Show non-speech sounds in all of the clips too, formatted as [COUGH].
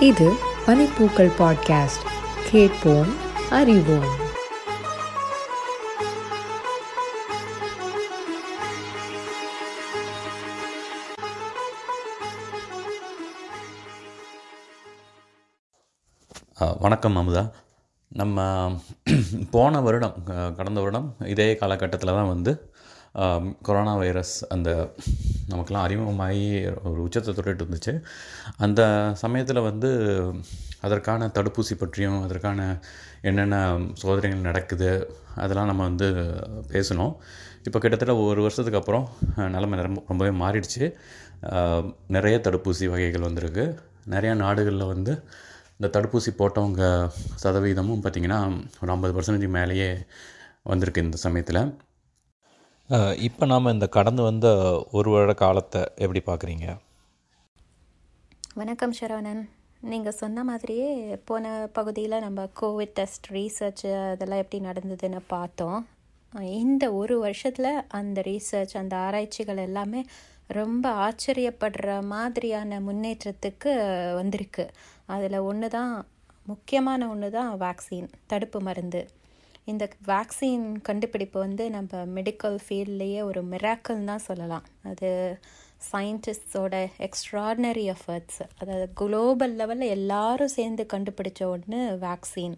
இது பனிப்பூக்கள் பாட்காஸ்ட். கேட்போம் அறிவோம். வணக்கம் அமுதா. நம்ம போன வருடம் கடந்த வருடம் இதே காலகட்டத்தில் தான் வந்து கொரோனா வைரஸ் அந்த நமக்கெல்லாம் அறிமுகமாகி ஒரு உச்சத்தை தொட்டுட்டு இருந்துச்சு. அந்த சமயத்தில் வந்து அதற்கான தடுப்பூசி பற்றியும் அதற்கான என்னென்ன சோதனைகள் நடக்குது அதெல்லாம் நம்ம வந்து பேசணும். இப்போ கிட்டத்தட்ட ஒரு வருஷத்துக்கு அப்புறம் நிலைமை ரொம்ப ரொம்பவே மாறிடுச்சு. நிறைய தடுப்பூசி வகைகள் வந்திருக்கு. நிறையா நாடுகளில் வந்து இந்த தடுப்பூசி போட்டவங்க சதவீதமும் பார்த்திங்கன்னா ஒரு ஐம்பது பர்சன்டேஜ் மேலேயே வந்திருக்கு இந்த சமயத்தில். இப்போ நாம் இந்த கடந்து வந்த ஒரு வருட காலத்தை எப்படி பார்க்குறீங்க வணக்கம் சரவணன். நீங்கள் சொன்ன மாதிரியே போன பகுதியில் நம்ம கோவிட் டெஸ்ட் ரீசர்ச் அதெல்லாம் எப்படி நடந்ததுன்னு பார்த்தோம். இந்த ஒரு வருஷத்தில் அந்த ரீசர்ச் அந்த ஆராய்ச்சிகள் எல்லாமே ரொம்ப ஆச்சரியப்படுற மாதிரியான முன்னேற்றத்துக்கு வந்திருக்கு. அதில் ஒன்று தான் முக்கியமான ஒன்று தான் வேக்சின் தடுப்பு மருந்து. இந்த வேக்சின் கண்டுபிடிப்பு வந்து நம்ம மெடிக்கல் ஃபீல்ட்லேயே ஒரு மிராக்கல் தான் சொல்லலாம். அது சயின்டிஸ்டோட எக்ஸ்ட்ராடினரி எஃபர்ட்ஸ் அதாவது குளோபல் லெவலில் எல்லாரும் சேர்ந்து கண்டுபிடிச்ச ஒன்று வேக்சின்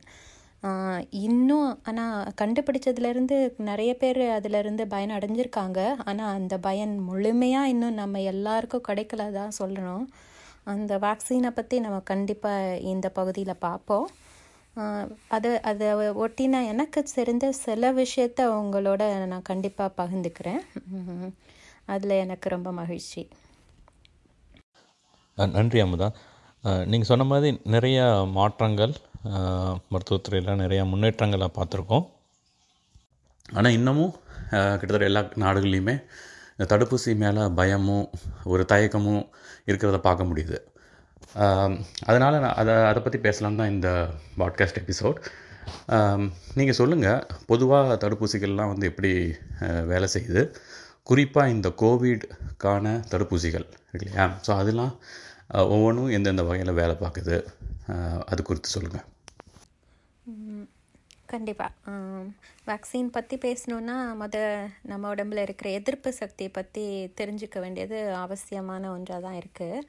இன்னும் ஆனால் கண்டுபிடிச்சதுலேருந்து நிறைய பேர் அதிலேருந்து பயன் அடைஞ்சிருக்காங்க. ஆனால் அந்த பயன் முழுமையாக இன்னும் நம்ம எல்லாருக்கும் கிடைக்கல தான் சொல்லணும். அந்த வேக்சினை பற்றி நம்ம கண்டிப்பாக இந்த பகுதியில் பார்ப்போம். அது அதை ஒட்டின எனக்கு தெரிந்த சில விஷயத்த உங்களோட நான் கண்டிப்பாக பகிர்ந்துக்கிறேன். அதில் எனக்கு ரொம்ப மகிழ்ச்சி. நன்றி அமுதா. நீங்கள் சொன்ன மாதிரி நிறைய மாற்றங்கள் மருத்துவத்துறையில் நிறைய முன்னேற்றங்களை பார்த்துருக்கோம். ஆனால் இன்னமும் கிட்டத்தட்ட எல்லா நாடுகள்லையுமே இந்த தடுப்பூசி மேலே பயமும் ஒரு தயக்கமும் இருக்கிறத பார்க்க முடியுது. அதனால் நான் அதை அதை பற்றி பேசலாம் தான் இந்த பாட்காஸ்ட் எபிசோட் நீங்கள் சொல்லுங்கள் பொதுவாக தடுப்பூசிகள்லாம் வந்து எப்படி வேலை செய்யுது? குறிப்பாக இந்த கோவிட்கான தடுப்பூசிகள் இருக்கு இல்லையா? ஸோ அதெல்லாம் ஒவ்வொன்றும் எந்தெந்த வகையில் வேலை பார்க்குது? அது குறித்து சொல்லுங்கள் கண்டிப்பாக வேக்சின் பற்றி பேசணுன்னா முத நம்ம உடம்புல இருக்கிற எதிர்ப்பு சக்தியை பற்றி தெரிஞ்சுக்க வேண்டியது அவசியமான ஒன்றாக தான் இருக்குது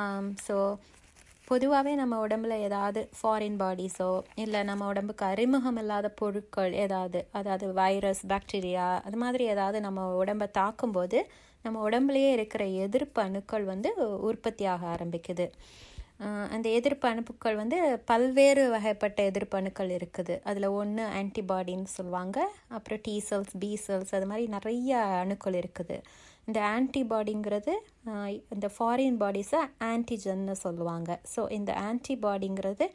Um, ஸோ பொதுவாகவே நம்ம உடம்புல ஏதாவது ஃபாரின் பாடிஸோ இல்லை நம்ம உடம்புக்கு அறிமுகம் இல்லாத பொருட்கள் ஏதாவது அதாவது வைரஸ் பாக்டீரியா அது மாதிரி ஏதாவது நம்ம உடம்பை தாக்கும்போது நம்ம உடம்புலையே இருக்கிற எதிர்ப்பு அணுக்கள் வந்து உற்பத்தியாக ஆரம்பிக்குது. Uh, அந்த எதிர்ப்பு அணுப்புக்கள் வந்து பல்வேறு வகைப்பட்ட எதிர்ப்பு அணுக்கள் இருக்குது. அதில் ஒன்று ஆன்டிபாடின்னு சொல்லுவாங்க. அப்புறம் டி செல்ஸ் பி செல்ஸ் அது மாதிரி நிறைய அணுக்கள் இருக்குது. இந்த ஆன்டிபாடிங்கிறது இந்த ஃபாரின் பாடிஸை ஆன்டிஜன்னு சொல்லுவாங்க. ஸோ இந்த ஆன்டிபாடிங்கிறது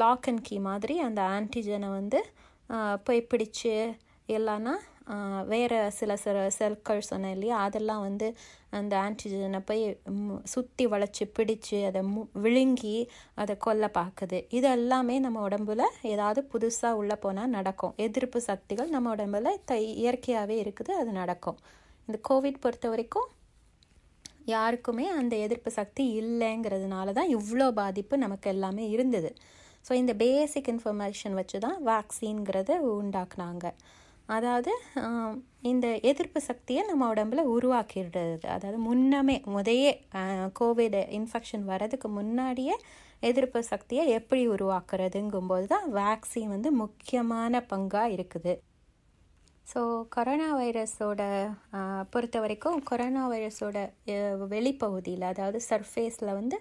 லாக் அண்ட் கீ மாதிரி அந்த ஆன்டிஜனை வந்து போய் பிடிச்சி இல்லைன்னா வேறு சில சில செல்கள் சொன்னேன் இல்லையா அதெல்லாம் வந்து அந்த ஆன்டிஜனை போய் சுற்றி வளைச்சி பிடிச்சி அதை மு விழுங்கி அதை கொல்ல பார்க்குது. இது எல்லாமே நம்ம உடம்புல ஏதாவது புதுசாக உள்ளே போனால் நடக்கும். எதிர்ப்பு சக்திகள் நம்ம உடம்புல த இயற்கையாகவே இருக்குது அது நடக்கும். இந்த கோவிட் பொறுத்த வரைக்கும் யாருக்குமே அந்த எதிர்ப்பு சக்தி இல்லைங்கிறதுனால தான் இவ்வளோ பாதிப்பு நமக்கு எல்லாமே இருந்தது. ஸோ இந்த பேசிக் இன்ஃபர்மேஷன் வச்சு தான் வேக்சின்கிறத உண்டாக்குனாங்க. அதாவது இந்த எதிர்ப்பு சக்தியை நம்ம உடம்புல உருவாக்கிடுறது. அதாவது முன்னமே முதையே கோவிட் இன்ஃபெக்ஷன் வர்றதுக்கு முன்னாடியே எதிர்ப்பு சக்தியை எப்படி உருவாக்குறதுங்கும்போது தான் வேக்சின் வந்து முக்கியமான பங்காக இருக்குது. ஸோ கொரோனா வைரஸோட பொறுத்த வரைக்கும் கொரோனா வைரஸோட வெளிப்பகுதியில் அதாவது சர்ஃபேஸில் வந்து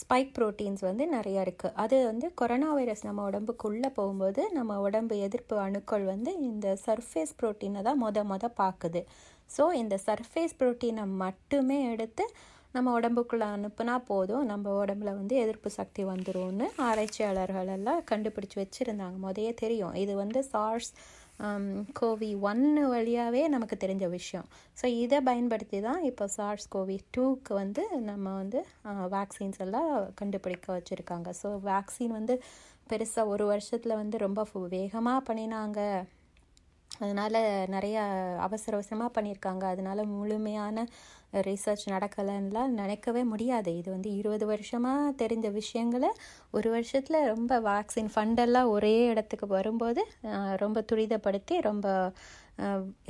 ஸ்பைக் ப்ரோட்டீன்ஸ் வந்து நிறைய இருக்குது அது வந்து கொரோனா வைரஸ் நம்ம உடம்புக்குள்ளே போகும்போது நம்ம உடம்பு எதிர்ப்பு அணுக்கள் வந்து இந்த சர்ஃபேஸ் ப்ரோட்டீனை தான் மொத மொதல் பார்க்குது. ஸோ இந்த சர்ஃபேஸ் ப்ரோட்டீனை மட்டுமே எடுத்து நம்ம உடம்புக்குள்ளே அனுப்புனா போதும். நம்ம உடம்புல வந்து எதிர்ப்பு சக்தி வந்துரும்னு ஆராய்ச்சியாளர்கள் எல்லாம் கண்டுபிடிச்சி வச்சுருந்தாங்க. முதையே தெரியும். இது வந்து சார்ஸ் Um, கோவி ஒன்று வழியாகவே நமக்கு தெரிஞ்ச விஷயம். ஸோ இதை பயன்படுத்தி தான் இப்போ சார்ஸ் கோவி டூக்கு வந்து நம்ம வந்து uh, வேக்சின்ஸ் எல்லாம் கண்டுபிடிக்க வச்சுருக்காங்க. ஸோ வேக்சின் வந்து பெருசாக ஒரு வருஷத்தில் வந்து ரொம்ப வேகமாக பண்ணினாங்க. அதனால் நிறையா அவசர அவசரமாக பண்ணியிருக்காங்க. அதனால் முழுமையான ரிசர்ச் நடக்கலைன்னுலாம் நினைக்கவே முடியாது. இது வந்து இருபது வருஷமாக தெரிஞ்ச விஷயங்களை ஒரு வருஷத்தில் ரொம்ப வேக்சின் ஃபண்டெல்லாம் ஒரே இடத்துக்கு வரும்போது ரொம்ப துரிதப்படுத்தி ரொம்ப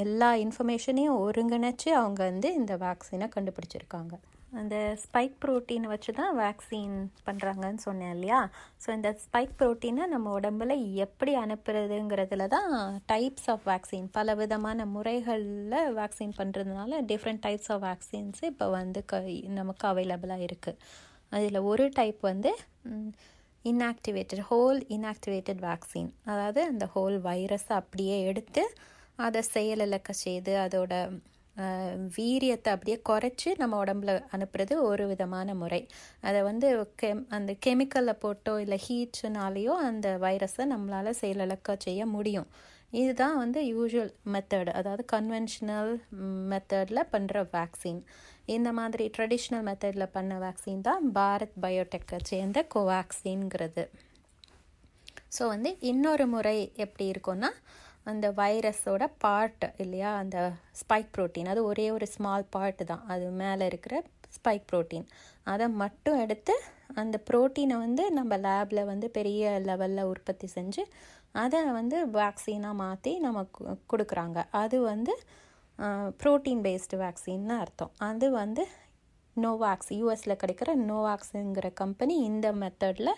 எல்லா இன்ஃபர்மேஷனையும் ஒருங்கிணைச்சு அவங்க வந்து இந்த வேக்சினை கண்டுபிடிச்சிருக்காங்க. அந்த ஸ்பைக் ப்ரோட்டீனை வச்சு தான் வேக்சின் பண்ணுறாங்கன்னு சொன்னேன் இல்லையா? ஸோ இந்த ஸ்பைக் ப்ரோட்டீனை நம்ம உடம்புல எப்படி அனுப்புறதுங்கிறதுல தான் டைப்ஸ் ஆஃப் வேக்சின் பல விதமான முறைகளில் வேக்சின் பண்ணுறதுனால டிஃப்ரெண்ட் டைப்ஸ் ஆஃப் வேக்சின்ஸ் இப்போ வந்து க நமக்கு அவைலபிளாக இருக்குது அதில் ஒரு டைப் வந்து இன்ஆக்டிவேட்டட் ஹோல் இன்ஆக்டிவேட்டட் வேக்சின் அதாவது அந்த ஹோல் வைரஸை அப்படியே எடுத்து அதை செயலிழக்க செய்து அதோட வீரியத்தை அப்படியே குறைச்சி நம்ம உடம்புல அனுப்புறது ஒரு விதமான முறை. அதை வந்து கெம் அந்த கெமிக்கலில் போட்டோ இல்லை ஹீட்ஸுனாலேயோ அந்த வைரஸை நம்மளால் செயலிழக்க செய்ய முடியும். இதுதான் வந்து யூஷுவல் மெத்தட் அதாவது கன்வென்ஷனல் மெத்தடில் பண்ணுற வேக்சின் இந்த மாதிரி ட்ரெடிஷ்னல் மெத்தடில் பண்ண வேக்சின் தான் பாரத் பயோடெக்கை சேர்ந்த கோவேக்சின்ங்கிறது ஸோ வந்து இன்னொரு முறை எப்படி இருக்கும்னா அந்த வைரஸோட பார்ட் இல்லையா? அந்த ஸ்பைக் ப்ரோட்டீன் அது ஒரே ஒரு ஸ்மால் பார்ட் தான். அது மேலே இருக்கிற ஸ்பைக் ப்ரோட்டீன் அதை மட்டும் எடுத்து அந்த ப்ரோட்டீனை வந்து நம்ம லேபில் வந்து பெரிய லெவலில் உற்பத்தி செஞ்சு அதை வந்து வேக்சினாக மாற்றி நமக்கு கொடுக்குறாங்க. அது வந்து ப்ரோட்டீன் பேஸ்டு வேக்சின்னு அர்த்தம். அது வந்து நோவாக்ஸ் யூஎஸில் கிடைக்கிற நோவாக்ஸுங்கிற கம்பெனி இந்த மெத்தடில்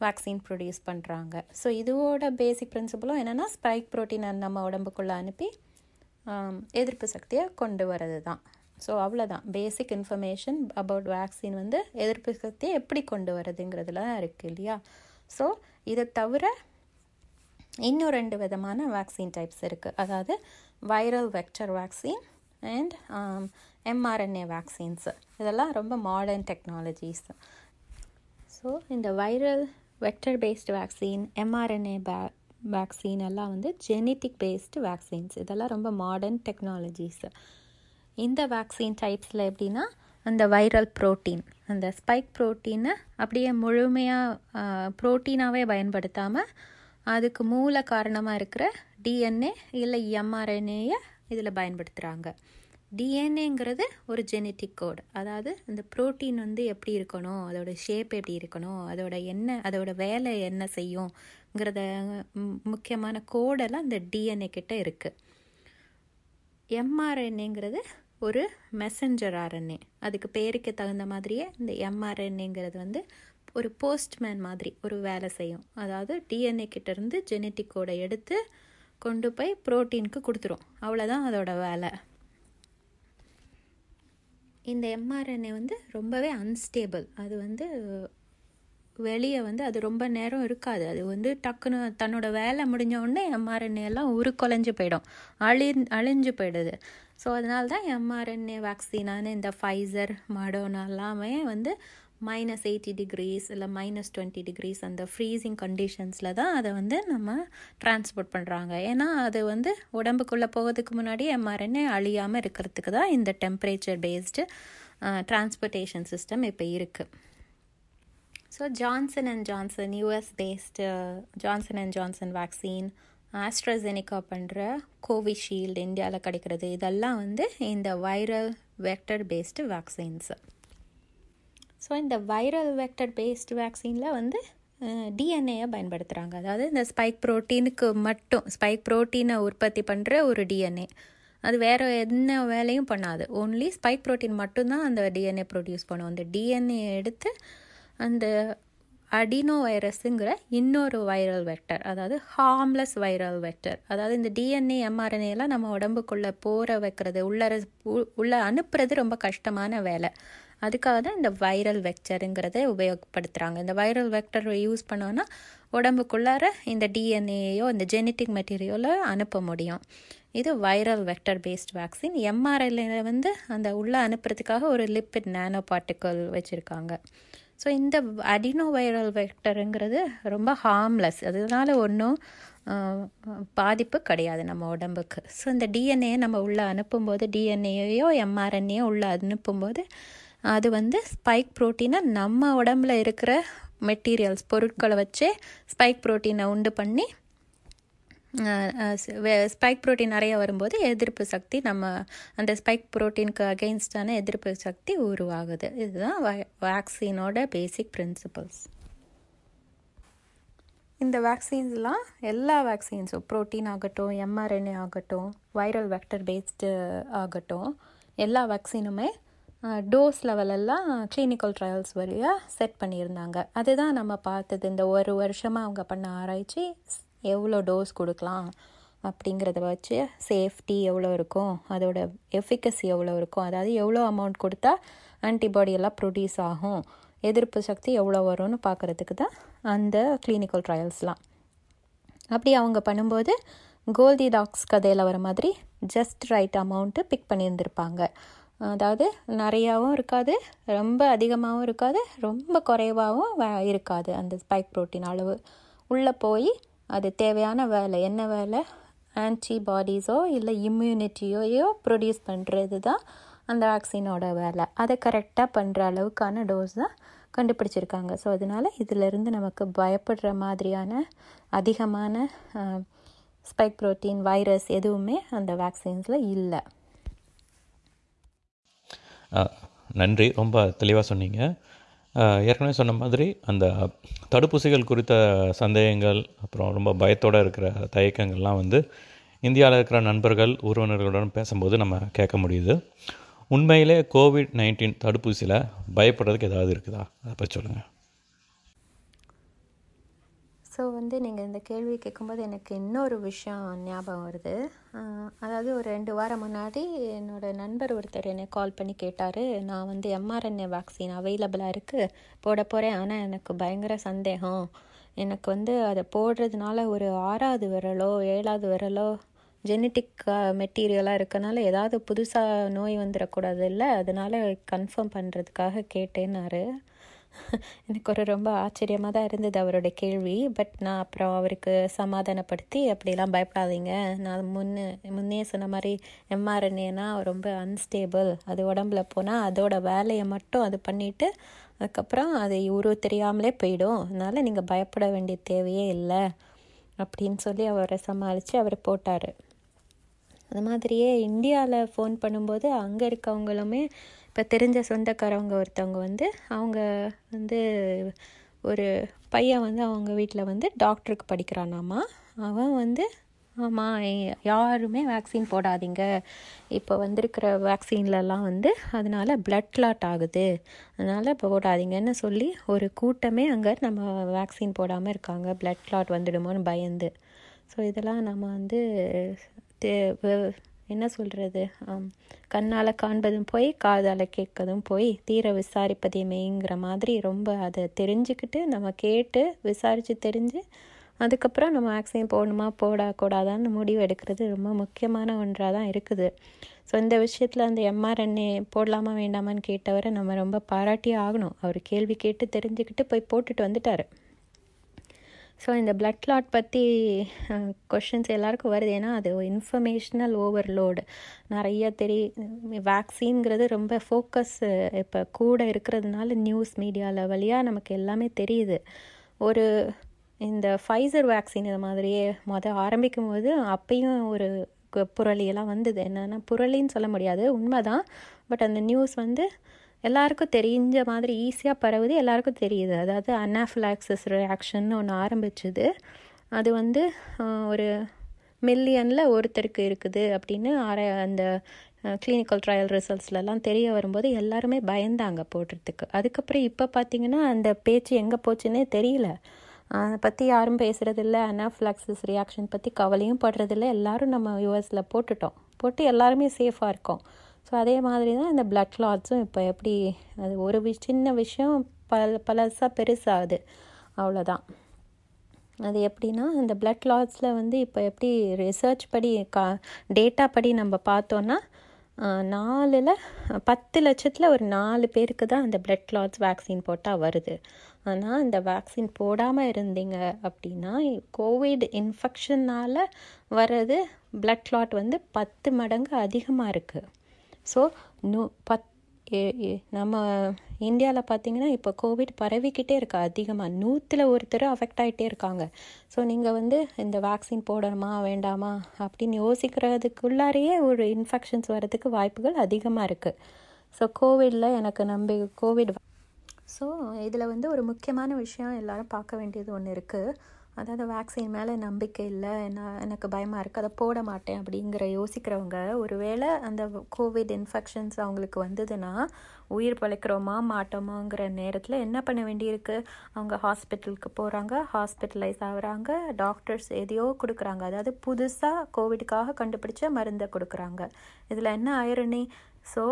வேக்சின் ப்ரொடியூஸ் பண்ணுறாங்க ஸோ இதோட பேசிக் பிரின்சிபலும் என்னென்னா ஸ்பைக் ப்ரோட்டீனை நம்ம உடம்புக்குள்ளே அனுப்பி எதிர்ப்பு சக்தியை கொண்டு வரது தான் ஸோ அவ்வளோதான் பேசிக் இன்ஃபர்மேஷன் அபவுட் வேக்சின் வந்து எதிர்ப்பு சக்தியை எப்படி கொண்டு வரதுங்கிறதுல தான் இருக்குது இல்லையா? ஸோ இதை தவிர இன்னும் ரெண்டு விதமான வேக்சின் டைப்ஸ் இருக்குது அதாவது viral vector vaccine and mRNA vaccines இதெல்லாம் ரொம்ப மாடர்ன் டெக்னாலஜிஸ் ஸோ இந்த viral vector based vaccine mRNA பே வேக்சின் எல்லாம் வந்து ஜெனட்டிக் பேஸ்டு வேக்சின்ஸ் இதெல்லாம் ரொம்ப மாடர்ன் டெக்னாலஜிஸ் இந்த வேக்சின் டைப்ஸில் எப்படின்னா அந்த வைரல் புரோட்டீன் அந்த ஸ்பைக் புரோட்டீனை அப்படியே முழுமையாக புரோட்டீனாகவே பயன்படுத்தாமல் அதுக்கு மூல காரணமாக இருக்கிற டிஎன்ஏ இல்லை எம்ஆர்என்ஏயை இதில் பயன்படுத்துகிறாங்க டிஎன்ஏங்கிறது ஒரு ஜெனட்டிக் கோடு அதாவது இந்த புரோட்டீன் வந்து எப்படி இருக்கணும் அதோட ஷேப் எப்படி இருக்கணும் அதோட என்ன அதோட வேலை என்ன செய்யுங்கிறத முக்கியமான கோடெல்லாம் இந்த டிஎன்ஏ கிட்ட இருக்குது எம்ஆர்என்ஏங்கிறது ஒரு மெசஞ்சர் ஆர்என்ஏ அதுக்கு பேருக்கு தகுந்த மாதிரியே இந்த எம்ஆர்என்ஏங்கிறது வந்து ஒரு போஸ்ட்மேன் மாதிரி ஒரு வேலை செய்யும். அதாவது டிஎன்ஏ கிட்டேருந்து ஜெனட்டிக் கோடை எடுத்து கொண்டு போய் புரோட்டீனுக்கு கொடுத்துரும். அவ்வளோதான் அதோட வேலை. இந்த எம்ஆர்என்ஏ வந்து ரொம்பவே அன்ஸ்டேபிள் அது வந்து வெளியே வந்து அது ரொம்ப நேரம் இருக்காது. அது வந்து டக்குன்னு தன்னோட வேலை முடிஞ்ச உடனே எம்ஆர்என்ஏ எல்லாம் உருக்கொலைஞ்சு போயிடும். அழி அழிஞ்சு போயிடுது. ஸோ அதனால தான் எம்ஆர்என்ஏ வேக்சினான இந்த ஃபைசர் மடோனா எல்லாமே வந்து மைனஸ் எயிட்டி டிகிரிஸ் இல்லை மைனஸ் டுவெண்ட்டி டிகிரிஸ் அந்த ஃப்ரீசிங் கண்டிஷன்ஸில் தான் அதை வந்து நம்ம டிரான்ஸ்போர்ட் பண்ணுறாங்க ஏன்னா அது வந்து உடம்புக்குள்ளே போகிறதுக்கு முன்னாடி எம்ஆர்என்ஏ அழியாமல் இருக்கிறதுக்கு தான் இந்த டெம்பரேச்சர் பேஸ்டு டிரான்ஸ்போர்ட்டேஷன் சிஸ்டம் இப்போ இருக்குது so Johnson and Johnson US based Johnson and Johnson vaccine AstraZeneca பண்ணுற கோவிஷீல்டு இந்தியாவில் கிடைக்கிறது. இதெல்லாம் வந்து இந்த viral vector based vaccines so இந்த வைரல் வெக்டர் பேஸ்ட் வேக்சினில் வந்து டிஎன்ஏயை பயன்படுத்துகிறாங்க அதாவது இந்த ஸ்பைக் ப்ரோட்டீனுக்கு மட்டும் ஸ்பைக் ப்ரோட்டீனை உற்பத்தி பண்ணுற ஒரு டிஎன்ஏ அது வேறு என்ன வேலையும் பண்ணாது. ஓன்லி ஸ்பைக் ப்ரோட்டீன் மட்டும்தான் அந்த டிஎன்ஏ ப்ரொடியூஸ் பண்ணும். அந்த டிஎன்ஏ எடுத்து அந்த அடினோ வைரஸுங்கிற இன்னொரு வைரல் வெக்டர் அதாவது ஹார்ம்லெஸ் வைரல் வெக்டர் அதாவது இந்த டிஎன்ஏ எம்ஆர்என்ஏ எல்லாம் நம்ம உடம்புக்குள்ளே போற வைக்கிறது உள்ள உள்ள அனுப்புறது ரொம்ப கஷ்டமான வேலை. அதுக்காக தான் இந்த வைரல் வெக்டருங்கிறத உபயோகப்படுத்துகிறாங்க இந்த வைரல் வெக்டர் யூஸ் பண்ணோன்னா உடம்புக்குள்ளார இந்த டிஎன்ஏயோ இந்த ஜெனட்டிக் மெட்டீரியலோ அனுப்ப முடியும். இது வைரல் வெக்டர் பேஸ்ட் வேக்சின் எம்ஆர்எல்ஏல வந்து அந்த உள்ளே அனுப்புறதுக்காக ஒரு லிப்பிட் நானோ பார்ட்டிக்கல் வச்சுருக்காங்க. ஸோ இந்த அடினோ வைரல் வெக்டருங்கிறது ரொம்ப ஹார்ம்லெஸ் அதனால ஒன்றும் பாதிப்பு கிடையாது நம்ம உடம்புக்கு. ஸோ இந்த டிஎன்ஏ நம்ம உள்ளே அனுப்பும்போது டிஎன்ஏயோ எம்ஆர்என்ஏயோ உள்ளே அனுப்பும்போது அது வந்து ஸ்பைக் ப்ரோட்டீனை நம்ம உடம்புல இருக்கிற மெட்டீரியல்ஸ் பொருட்களை வச்சே ஸ்பைக் ப்ரோட்டீனை உண்டு பண்ணி ஸ்பைக் ப்ரோட்டீன் நிறைய வரும்போது எதிர்ப்பு சக்தி நம்ம அந்த ஸ்பைக் ப்ரோட்டீனுக்கு அகெயின்ஸ்டான எதிர்ப்பு சக்தி உருவாகுது. இதுதான் வேக்சினோட பேசிக் பிரின்சிபல்ஸ் இந்த வேக்சின்ஸ்லாம் எல்லா வேக்சின்ஸும் ப்ரோட்டீன் ஆகட்டும் எம்ஆர்என்ஏ ஆகட்டும் வைரல் வெக்டர் பேஸ்டு ஆகட்டும் எல்லா வேக்சினுமே டோஸ் லெவலெல்லாம் கிளினிக்கல் ட்ரையல்ஸ் வழியாக செட் பண்ணியிருந்தாங்க. அதுதான் நம்ம பார்த்தது. இந்த ஒரு வருஷமாக அவங்க பண்ண ஆராய்ச்சி எவ்வளோ டோஸ் கொடுக்கலாம் அப்படிங்கிறத வச்சு சேஃப்டி எவ்வளோ இருக்கும் அதோட எஃபிகசி எவ்வளோ இருக்கும் அதாவது எவ்வளோ அமௌண்ட் கொடுத்தா ஆன்டிபாடி எல்லாம் ப்ரொடியூஸ் ஆகும் எதிர்ப்பு சக்தி எவ்வளோ வரும்னு பார்க்குறதுக்கு தான் அந்த கிளினிக்கல் ட்ரையல்ஸ்லாம் அப்படி அவங்க பண்ணும்போது கோல்தி டாக்ஸ் கதையில் வர மாதிரி ஜஸ்ட் ரைட் அமௌண்ட்டு பிக் பண்ணியிருந்திருப்பாங்க. அதாவது நிறையாவும் இருக்காது ரொம்ப அதிகமாகவும் இருக்காது ரொம்ப குறைவாகவும் இருக்காது அந்த ஸ்பைக் ப்ரோட்டீன் அளவு. உள்ளே போய் அது தேவையான வேலை என்ன வேலை? ஆன்டிபாடிஸோ இல்லை இம்யூனிட்டியோயோ ப்ரொடியூஸ் பண்ணுறது தான் அந்த வேக்சினோட வேலை. அதை கரெக்டாக பண்ணுற அளவுக்கான டோஸ் தான் கண்டுபிடிச்சிருக்காங்க. ஸோ அதனால் இதிலிருந்து நமக்கு பயப்படுற மாதிரியான அதிகமான ஸ்பைக் ப்ரோட்டீன் வைரஸ் எதுவுமே அந்த வேக்சின்ஸில் இல்லை. நன்றி. ரொம்ப தெளிவாக சொன்னீங்க. ஏற்கனவே சொன்ன மாதிரி அந்த தடுப்பூசிகள் குறித்த சந்தேகங்கள் அப்புறம் ரொம்ப பயத்தோடு இருக்கிற தயக்கங்கள்லாம் வந்து இந்தியாவில் இருக்கிற நண்பர்கள் உறவினர்களுடன் பேசும்போது நம்ம கேட்க முடியுது. உண்மையிலே கோவிட் நைன்டீன் தடுப்பூசியில் பயப்படுறதுக்கு ஏதாவது இருக்குதா? அதை பற்றி சொல்லுங்கள் ஸோ வந்து நீங்கள் இந்த கேள்வி கேட்கும்போது எனக்கு இன்னொரு விஷயம் ஞாபகம் வருது. அதாவது ஒரு ரெண்டு வாரம் முன்னாடி என்னோடய நண்பர் ஒருத்தர் என்னை கால் பண்ணி கேட்டார். நான் வந்து எம்ஆர்என்ஏ வேக்சின் அவைலபிளாக இருக்குது போட போகிறேன் ஆனால் எனக்கு பயங்கர சந்தேகம். எனக்கு வந்து அதை போடுறதுனால ஒரு ஆறாவது விரலோ ஏழாவது விரலோ ஜெனட்டிக் மெட்டீரியலாக இருக்கனால ஏதாவது புதுசாக நோய் வந்துடக்கூடாது இல்லை? அதனால் கன்ஃபார்ம் பண்ணுறதுக்காக கேட்டேன்னாரு. [LAUGHS] எனக்கு ஒரு ரொம்ப ஆச்சரியமாக தான் இருந்தது அவரோட கேள்வி. பட் நான் அப்புறம் அவருக்கு சமாதானப்படுத்தி அப்படிலாம் பயப்படாதீங்க. நான் முன்னே முன்னே சொன்ன மாதிரி எம்ஆர்என்ஏனா ரொம்ப அன்ஸ்டேபிள் அது உடம்புல போனால் அதோட வேலையை மட்டும் அது பண்ணிவிட்டு அதுக்கப்புறம் அது உருவ தெரியாமலே போயிடும். அதனால் நீங்கள் பயப்பட வேண்டிய தேவையே இல்லை. அப்படின்னு சொல்லி அவரை சமாளித்து அவர் போட்டார். அது மாதிரியே இந்தியாவில் ஃபோன் பண்ணும்போது அங்கே இருக்கவங்களுமே இப்போ தெரிஞ்ச சொந்தக்காரவங்க ஒருத்தவங்க வந்து அவங்க வந்து ஒரு பையன் வந்து அவங்க வீட்டில் வந்து டாக்டருக்கு படிக்கிறானாமா. அவன் வந்து ஆமாம் யாருமே வேக்சின் போடாதீங்க. இப்போ வந்திருக்கிற வேக்சின்லலாம் வந்து அதனால் பிளட் கிளாட் ஆகுது. அதனால் போடாதீங்கன்னு சொல்லி ஒரு கூட்டமே அங்கே நம்ம வேக்சின் போடாமல் இருக்காங்க. பிளட் கிளாட் வந்துடுமோன்னு பயந்து. ஸோ இதெல்லாம் நம்ம வந்து என்ன சொல்கிறது கண்ணால் காண்பதும் போய் காதால் கேட்கதும் போய் தீர விசாரிப்பதே மெய்ங்கிற மாதிரி ரொம்ப அதை தெரிஞ்சுக்கிட்டு நம்ம கேட்டு விசாரித்து தெரிஞ்சு அதுக்கப்புறம் நம்ம வேக்சின் போடணுமா போடக்கூடாதான்னு முடிவு எடுக்கிறது ரொம்ப முக்கியமான ஒன்றாக தான் இருக்குது. ஸோ இந்த விஷயத்தில் அந்த எம்ஆர்என்ஏ போடலாமா வேண்டாமான்னு கேட்டவரை நம்ம ரொம்ப பாராட்டியே ஆகணும். அவர் கேள்வி கேட்டு தெரிஞ்சுக்கிட்டு போய் போட்டுட்டு வந்துட்டார். ஸோ இந்த பிளட் கிளாட் பற்றி கொஷின்ஸ் எல்லாருக்கும் வருது. ஏன்னா அது இன்ஃபர்மேஷ்னல் ஓவர்லோடு நிறைய தெரிய வேக்சின்ங்கிறது ரொம்ப ஃபோக்கஸ் இப்போ கூட இருக்கிறதுனால நியூஸ் மீடியாவில் வழியாக நமக்கு எல்லாமே தெரியுது. ஒரு இந்த ஃபைசர் வேக்சின் இது மாதிரியே மொதல் ஆரம்பிக்கும் போது அப்பையும் ஒரு புரளியெல்லாம் வந்தது. என்னென்னா புரளின்னு சொல்ல முடியாது. உண்மைதான். பட் அந்த நியூஸ் வந்து எல்லாருக்கும் தெரிஞ்ச மாதிரி ஈஸியாக பரவுது எல்லாருக்கும் தெரியுது. அதாவது அனாஃபிலாக்சிஸ் ரியாக்ஷன் ஒன்று ஆரம்பிச்சுது. அது வந்து ஒரு மில்லியனில் ஒருத்தருக்கு இருக்குது அப்படின்னு ஆர அந்த கிளினிக்கல் ட்ரையல் ரிசல்ட்ஸ்லலாம் தெரிய வரும்போது எல்லாருமே பயந்தாங்க போடுறதுக்கு. அதுக்கப்புறம் இப்போ பார்த்தீங்கன்னா அந்த பேச்சு எங்கே போச்சுன்னே தெரியல. அதை பற்றி யாரும் பேசுகிறதில்ல அனாஃபிலாக்சிஸ் ரியாக்ஷன் பற்றி கவலையும் படுறதில்ல. எல்லோரும் நம்ம யூஎஸில் போட்டுட்டோம். போட்டு எல்லாருமே சேஃபாக இருக்கோம். ஸோ அதே மாதிரி தான் இந்த பிளட் கிளாட்ஸும் இப்போ எப்படி அது ஒரு வி சின்ன விஷயம் பல பலசாக பெருசாகுது. அவ்வளோதான் அது எப்படின்னா இந்த பிளட் கிளாட்ஸில் வந்து இப்போ எப்படி ரிசர்ச் படி கா டேட்டா படி நம்ம பார்த்தோன்னா நாலில் பத்து லட்சத்தில் ஒரு நாலு பேருக்கு தான் அந்த பிளட் கிளாட்ஸ் வேக்சின் போட்டால் வருது. ஆனால் இந்த வேக்சின் போடாமல் இருந்தீங்க அப்படின்னா கோவிட் இன்ஃபெக்ஷனால் வர்றது பிளட் கிளாட் வந்து பத்து மடங்கு அதிகமாக இருக்குது ஸோ நூ பத் ஏ- நம்ம இந்தியாவில் பார்த்தீங்கன்னா இப்போ கோவிட் பரவிக்கிட்டே இருக்கு அதிகமாக நூற்றில் ஒருத்தர் அஃபெக்ட் ஆகிட்டே இருக்காங்க. ஸோ நீங்கள் வந்து இந்த வேக்சின் போடணுமா வேண்டாமா அப்படின்னு யோசிக்கிறதுக்குள்ளாரையே ஒரு இன்ஃபெக்ஷன்ஸ் வர்றதுக்கு வாய்ப்புகள் அதிகமாக இருக்குது ஸோ கோவிடில் எனக்கு நம்பி கோவிட் ஸோ இதில் வந்து ஒரு முக்கியமான விஷயம் எல்லாரும் பார்க்க வேண்டியது ஒன்று இருக்குது அதாவது வேக்சின் மேலே நம்பிக்கை இல்லை நான் எனக்கு பயமாக இருக்குது அதை போட மாட்டேன் அப்படிங்கிற யோசிக்கிறவங்க ஒருவேளை அந்த கோவிட் இன்ஃபெக்ஷன்ஸ் அவங்களுக்கு வந்ததுன்னா உயிர் பிழைக்கிறோமா மாட்டோமாங்கிற நேரத்தில் என்ன பண்ண வேண்டியிருக்கு? அவங்க ஹாஸ்பிட்டலுக்கு போகிறாங்க ஹாஸ்பிட்டலைஸ் ஆகுறாங்க டாக்டர்ஸ் எதையோ கொடுக்குறாங்க. அதாவது புதுசாக கோவிடுக்காக கண்டுபிடிச்ச மருந்தை கொடுக்குறாங்க. இதில் என்ன ஐரணி ஸோ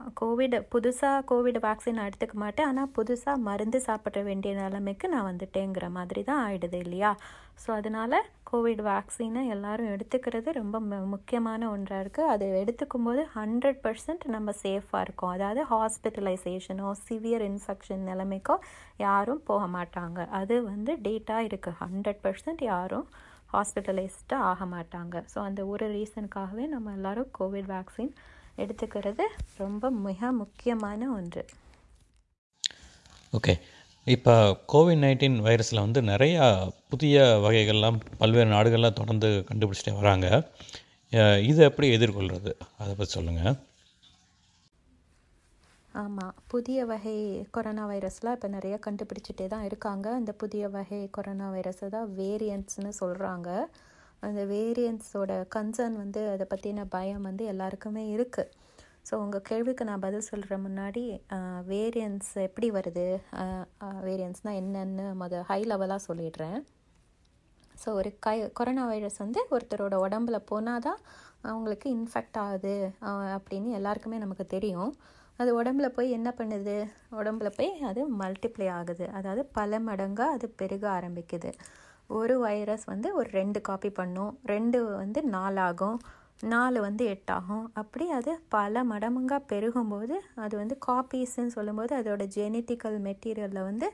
கோவிட் புதுசாக கோவிட் வேக்சின் எடுத்துக்க மாட்டேன். ஆனால் புதுசாக மருந்து சாப்பிட வேண்டிய நிலைமைக்கு நான் வந்துட்டேங்கிற மாதிரி தான் ஆயிடுது இல்லையா? ஸோ அதனால் கோவிட் வேக்சினை எல்லாரும் எடுத்துக்கிறது ரொம்ப மு- முக்கியமான ஒன்றாக இருக்குது அது எடுத்துக்கும் போது ஹண்ட்ரட் பர்சன்ட் நம்ம சேஃபாக இருக்கோம். அதாவது ஹாஸ்பிட்டலைசேஷனோ சிவியர் இன்ஃபெக்ஷன் நிலைமைக்கோ யாரும் போக மாட்டாங்க. அது வந்து டேட்டா இருக்குது ஹண்ட்ரட் பர்சன்ட் யாரும் ஹாஸ்பிட்டலைஸ்டாக ஆக மாட்டாங்க. ஸோ அந்த ஒரு ரீசனுக்காகவே நம்ம எல்லாரும் கோவிட் வேக்சின் எடுத்துக்கிறது ரொம்ப மிக முக்கியமான ஒன்று. ஓகே. இப்போ கோவிட் நைன்டீன் வைரஸில் வந்து நிறையா புதிய வகைகள்லாம் பல்வேறு நாடுகளில் தொடர்ந்து கண்டுபிடிச்சிட்டே வராங்க. இதை எப்படி எதிர்கொள்கிறது அதை பற்றி சொல்லுங்கள் ஆமாம் புதிய வகை கொரோனா வைரஸ்லாம் இப்போ நிறைய கண்டுபிடிச்சிட்டே தான் இருக்காங்க. அந்த புதிய வகை கொரோனா வைரஸை தான் வேரியன்ட்ஸ்னு சொல்கிறாங்க அந்த வேரியன்ஸோட கன்சர்ன் வந்து அதை பற்றின பயம் வந்து எல்லாருக்குமே இருக்குது ஸோ உங்கள் கேள்விக்கு நான் பதில் சொல்கிற முன்னாடி வேரியன்ஸ் எப்படி வருது? வேரியன்ஸ்னால் என்னென்னு முத ஹை லெவலாக சொல்லிடுறேன். ஸோ ஒரு கை கொரோனா வைரஸ் வந்து ஒருத்தரோட உடம்புல போனால் தான் அவங்களுக்கு இன்ஃபெக்ட் ஆகுது அப்படின்னு எல்லாருக்குமே நமக்கு தெரியும். அது உடம்புல போய் என்ன பண்ணுது? உடம்புல போய் அது மல்டிப்ளை ஆகுது. அதாவது பல மடங்காக அது பெருக ஆரம்பிக்குது. ஒரு வைரஸ் வந்து ஒரு ரெண்டு காப்பி பண்ணும். ரெண்டு வந்து நாலாகும். நாலு வந்து எட்டாகும். அப்படி அது பல மடங்காக பெருகும்போது அது வந்து காப்பீஸ்ன்னு சொல்லும்போது அதோட ஜெனட்டிக்கல் மெட்டீரியலில் வந்து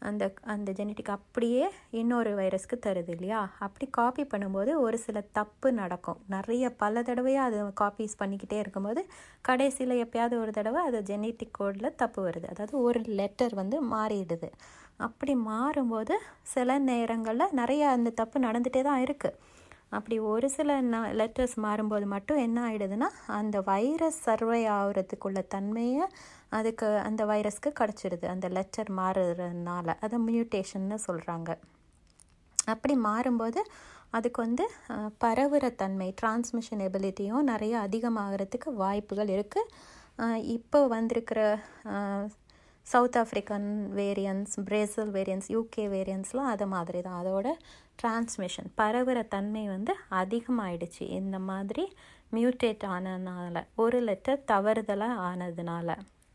அந்த அந்த ஜெனட்டிக் அப்படியே இன்னொரு வைரஸ்க்கு தருது இல்லையா? அப்படி காப்பி பண்ணும்போது ஒரு சில தப்பு நடக்கும். நிறைய பல தடவையாக அது காப்பீஸ் பண்ணிக்கிட்டே இருக்கும்போது கடைசியில் எப்பயாவது ஒரு தடவை அது ஜெனட்டிக் கோடில் தப்பு வருது. அதாவது ஒரு லெட்டர் வந்து மாறிடுது. அப்படி மாறும்போது சில நேரங்களில் நிறைய அந்த தப்பு நடந்துகிட்டே தான் இருக்குது அப்படி ஒரு சில லெட்டர்ஸ் மாறும்போது மட்டும் என்ன ஆகிடுதுன்னா அந்த வைரஸ் சர்வை ஆகுறதுக்குள்ள தன்மையை அதுக்கு அந்த வைரஸ்க்கு கிடச்சிடுது அந்த லெட்டர் மாறுறதுனால. அதை மியூட்டேஷன்னு சொல்கிறாங்க அப்படி மாறும்போது அதுக்கு வந்து பரவுகிற பரவுற தன்மை டிரான்ஸ்மிஷன் எபிலிட்டியும் நிறைய அதிகமாகிறதுக்கு வாய்ப்புகள் இருக்குது இப்போ வந்திருக்கிற South African variants Brazil variants UK வேரியன்ஸ்லாம் அது மாதிரி தான் அதோட டிரான்ஸ்மிஷன் பரவுற தன்மை வந்து அதிகமாயிடுச்சு. இந்த மாதிரி மியூட்டேட் ஆனதுனால ஒரு லெட்டர் தவறுதலாக ஆனதுனால.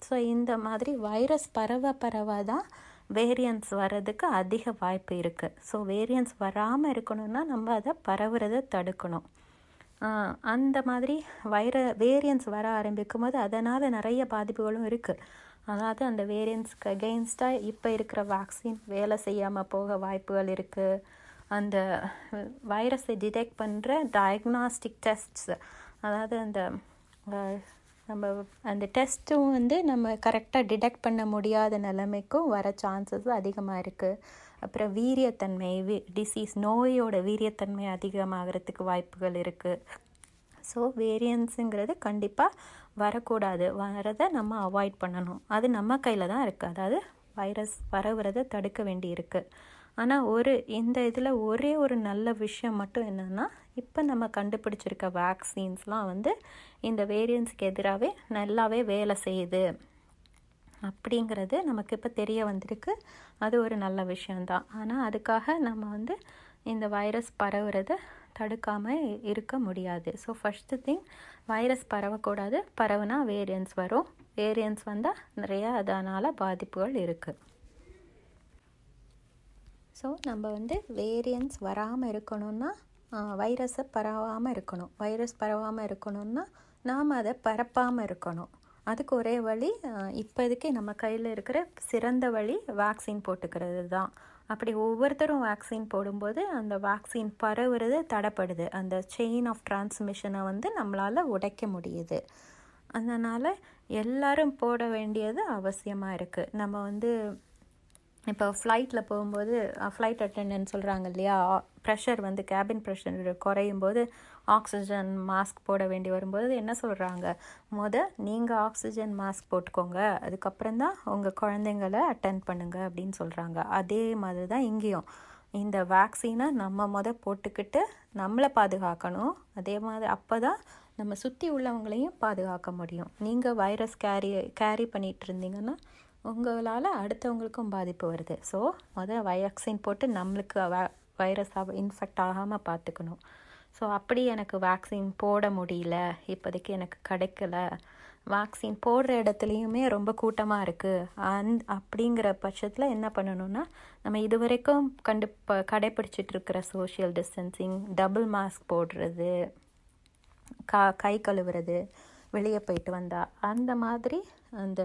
ஸோ இந்த மாதிரி வைரஸ் பரவ பரவ தான் வேரியன்ஸ் வர்றதுக்கு அதிக வாய்ப்பு இருக்குது ஸோ வேரியன்ஸ் வராமல் இருக்கணும்னா நம்ம அதை பரவுறதை தடுக்கணும். அந்த மாதிரி வைர வேரியன்ஸ் வர ஆரம்பிக்கும் போது அதனால் நிறைய பாதிப்புகளும் இருக்குது அதாவது அந்த வேரியன்ஸ்க்கு அகெயின்ஸ்டாக இப்போ இருக்கிற வேக்சின் வேலை செய்யாமல் போக வாய்ப்புகள் இருக்குது அந்த வைரஸை டிடெக்ட் பண்ணுற டயக்னாஸ்டிக் டெஸ்ட்ஸ் அதாவது அந்த நம்ம அந்த டெஸ்ட்டும் வந்து நம்ம கரெக்டாக டிடெக்ட் பண்ண முடியாத நிலைமைக்கும் வர சான்சஸ் அதிகமாக இருக்குது அப்புறம் வீரியத்தன்மை வி டிசீஸ் நோயோட வீரியத்தன்மை அதிகமாகிறதுக்கு வாய்ப்புகள் இருக்குது ஸோ வேரியன்ஸுங்கிறது கண்டிப்பாக வரக்கூடாது. வரதை நம்ம அவாய்ட் பண்ணணும். அது நம்ம கையில் தான் இருக்குது அதாவது வைரஸ் பரவுறதை தடுக்க வேண்டி இருக்குது ஆனால் ஒரு இந்த இதில் ஒரே ஒரு நல்ல விஷயம் மட்டும் என்னென்னா இப்போ நம்ம கண்டுபிடிச்சிருக்க வேக்சின்ஸ்லாம் வந்து இந்த வேரியன்ஸ்க்கு எதிராகவே நல்லாவே வேலை செய்யுது. அப்படிங்கிறது நமக்கு இப்போ தெரிய வந்திருக்கு. அது ஒரு நல்ல விஷயந்தான் ஆனால் அதுக்காக நம்ம வந்து இந்த வைரஸ் பரவுறதை தடுக்காமல் இருக்க முடியாது. ஸோ ஃபஸ்ட்டு திங் வைரஸ் பரவக்கூடாது. பரவுனா வேரியன்ஸ் வரும். வேரியன்ஸ் வந்தால் நிறையா அதனால் பாதிப்புகள் இருக்குது ஸோ நம்ம வந்து வேரியன்ஸ் வராமல் இருக்கணும்னா வைரஸை பரவாமல் இருக்கணும். வைரஸ் பரவாமல் இருக்கணும்னா நாம் அதை பரப்பாமல் இருக்கணும். அதுக்கு ஒரே வழி இப்போதைக்கு நம்ம கையில் இருக்கிற சிறந்த வழி வேக்சின் போட்டுக்கிறது தான் அப்படி ஒவ்வொருத்தரும் வேக்சின் போடும்போது அந்த வேக்சின் பரவுறது தடைப்படுது. அந்த செயின் ஆஃப் டிரான்ஸ்மிஷனை வந்து நம்மளால் உடைக்க முடியுது. அதனால் எல்லாரும் போட வேண்டியது அவசியமாக இருக்குது நம்ம வந்து இப்போ ஃப்ளைட்டில் போகும்போது ஃப்ளைட் அட்டெண்டன்ட் சொல்கிறாங்க இல்லையா ப்ரெஷர் வந்து கேபின் ப்ரெஷர் குறையும் போது ஆக்சிஜன் மாஸ்க் போட வேண்டி வரும்போது என்ன சொல்கிறாங்க முத நீங்கள் ஆக்சிஜன் மாஸ்க் போட்டுக்கோங்க. அதுக்கப்புறம் தான் உங்கள் குழந்தைங்கள அட்டன் பண்ணுங்க அப்படின்னு சொல்கிறாங்க அதே மாதிரி தான் இங்கேயும். இந்த வேக்சினை நம்ம முத போட்டுக்கிட்டு நம்மளை பாதுகாக்கணும். அதே மாதிரி அப்போ தான் நம்ம சுற்றி உள்ளவங்களையும் பாதுகாக்க முடியும். நீங்கள் வைரஸ் கேரி கேரி பண்ணிகிட்டு இருந்தீங்கன்னா உங்களால் அடுத்தவங்களுக்கும் பாதிப்பு வருது. ஸோ முதல் வேக்சின் போட்டு நம்மளுக்கு வைரஸ் இன்ஃபெக்ட் ஆகாமல் பார்த்துக்கணும் ஸோ அப்படி எனக்கு வேக்சின் போட முடியல. இப்போதைக்கு எனக்கு கிடைக்கல. வேக்சின் போடுற இடத்துலையுமே ரொம்ப கூட்டமாக இருக்குது அந் அப்படிங்கிற பட்சத்தில் என்ன பண்ணணும்னா நம்ம இது வரைக்கும் கண்டு ப கடைப்பிடிச்சிட்டு இருக்கிற சோஷியல் டிஸ்டன்சிங் டபுள் மாஸ்க் போடுறது கா கை கழுவுறது வெளியே போயிட்டு வந்தால் அந்த மாதிரி அந்த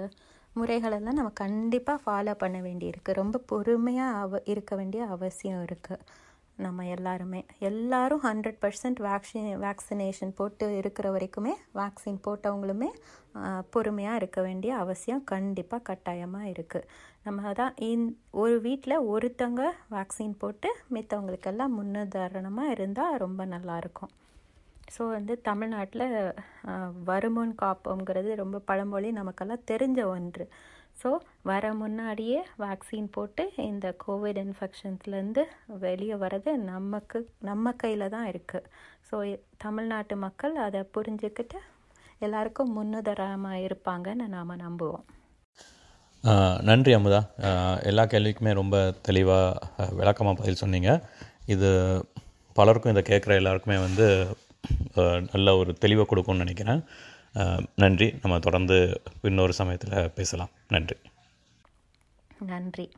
முறைகளெல்லாம் நம்ம கண்டிப்பாக ஃபாலோ பண்ண வேண்டியிருக்கு. ரொம்ப பொறுமையாக அவ இருக்க வேண்டிய அவசியம் இருக்குது நம்ம எல்லாருமே. எல்லாரும் ஹண்ட்ரட் பர்சன்ட் வேக்சின் வேக்சினேஷன் போட்டு இருக்கிற வரைக்குமே வேக்சின் போட்டவங்களுமே பொறுமையாக இருக்க வேண்டிய அவசியம் கண்டிப்பாக கட்டாயமாக இருக்குது நம்ம தான் இந் ஒரு வீட்டில் ஒருத்தங்க வேக்சின் போட்டு மித்தவங்களுக்கெல்லாம் முன்னுதாரணமாக இருந்தால் ரொம்ப நல்லாயிருக்கும் ஸோ வந்து தமிழ்நாட்டில் வருமுன் காப்போங்கிறது ரொம்ப பழமொழி நமக்கெல்லாம் தெரிஞ்ச ஒன்று. ஸோ வர முன்னாடியே வேக்சின் போட்டு இந்த கோவிட் இன்ஃபெக்ஷன்ஸ்லேருந்து வெளியே வர்றது நமக்கு நம்ம கையில் தான் இருக்குது ஸோ தமிழ்நாட்டு மக்கள் அதை புரிஞ்சுக்கிட்டு எல்லாருக்கும் முன்னுதரமாக இருப்பாங்கன்னு நாம் நம்புவோம். நன்றி அமுதா. எல்லா கேள்விக்குமே ரொம்ப தெளிவாக விளக்கமாக பதில் சொன்னீங்க. இது பலருக்கும் இதை கேட்குற எல்லாருக்குமே வந்து நல்ல ஒரு தெளிவை கொடுக்கும்னு நினைக்கிறேன். நன்றி. நம்ம தொடர்ந்து இன்னொரு சமயத்தில் பேசலாம். நன்றி. நன்றி.